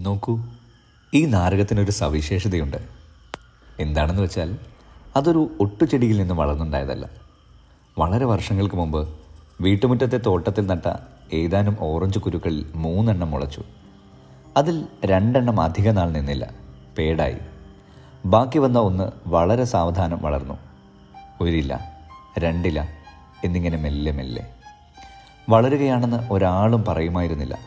നോക്കൂ ഈ നാരകത്തിനൊരു സവിശേഷതയുണ്ട്. എന്താണെന്ന് വെച്ചാൽ അതൊരു ഒട്ടുചെടിയിൽ നിന്ന് വളർന്നുണ്ടായതല്ല. വളരെ വർഷങ്ങൾക്ക് മുമ്പ് വീട്ടുമുറ്റത്തെ തോട്ടത്തിൽ നട്ട ഏതാനും ഓറഞ്ച് കുരുക്കളിൽ മൂന്നെണ്ണം മുളച്ചു. അതിൽ രണ്ടെണ്ണം അധിക നാൾ നിന്നില്ല. പേടായി. ബാക്കി വന്ന ഒന്ന് വളരെ സാവധാനം വളർന്നു. ഒരില രണ്ടില എന്നിങ്ങനെ മെല്ലെ മെല്ലെ. വളരുകയാണെന്ന് ഒരാളും പറയുമായിരുന്നില്ല.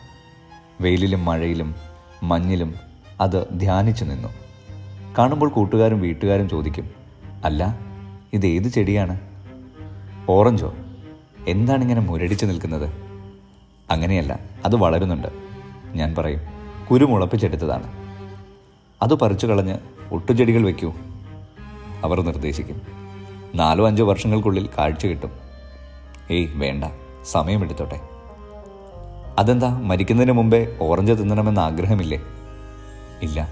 വെയിലിലും മഴയിലും മഞ്ഞിലും അത് ധ്യാനിച്ചു നിന്നു. കാണുമ്പോൾ കൂട്ടുകാരും വീട്ടുകാരും ചോദിക്കും അല്ല ഇത് ഏത് ചെടിയാണ്? ഓറഞ്ചോ. എന്താണ് ഇങ്ങനെ മുരടിച്ചു നിൽക്കുന്നത്? അങ്ങനെയല്ല അത് വളരുന്നുണ്ട്. ഞാൻ പറയും കുരുമുളപ്പിച്ചെടുത്തതാണ് അത് പറിച്ചു കളഞ്ഞ് ഒട്ടുചെടികൾ വയ്ക്കൂ അവർ നിർദ്ദേശിക്കും നാലോ അഞ്ചോ വർഷങ്ങൾക്കുള്ളിൽ കാഴ്ച കിട്ടും. ഏയ് വേണ്ട സമയമെടുത്തോട്ടെ. അതെന്താ മരിക്കുന്നതിന് മുമ്പേ ഓറഞ്ച് തിന്നണമെന്ന് ആഗ്രഹമില്ലേ? ഇല്ല.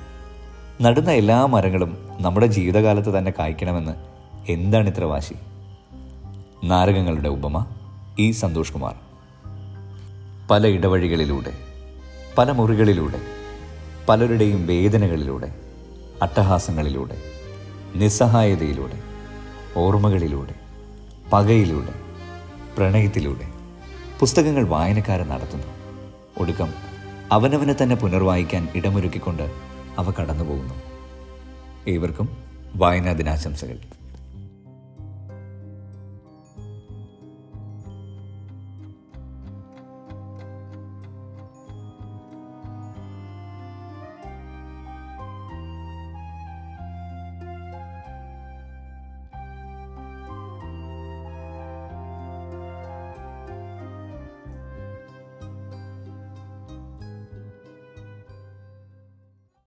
നടുന്ന എല്ലാ മരങ്ങളും നമ്മുടെ ജീവിതകാലത്ത് തന്നെ കായ്ക്കണമെന്ന് എന്താണ് ഇത്ര വാശി? നാരകങ്ങളുടെ ഉപമ ഇ സന്തോഷ് കുമാർ. പല ഇടവഴികളിലൂടെ പല മുറികളിലൂടെ പലരുടെയും വേദനകളിലൂടെ അട്ടഹാസങ്ങളിലൂടെ നിസ്സഹായതയിലൂടെ ഓർമ്മകളിലൂടെ പകയിലൂടെ പ്രണയത്തിലൂടെ പുസ്തകങ്ങൾ വായനക്കാരൻ നടത്തുന്നു. ഒടുക്കം അവനവനെ തന്നെ പുനർവായിക്കാൻ ഇടമൊരുക്കിക്കൊണ്ട് അവ കടന്നുപോകുന്നു. ഏവർക്കും വായനാ ദിനാശംസകൾ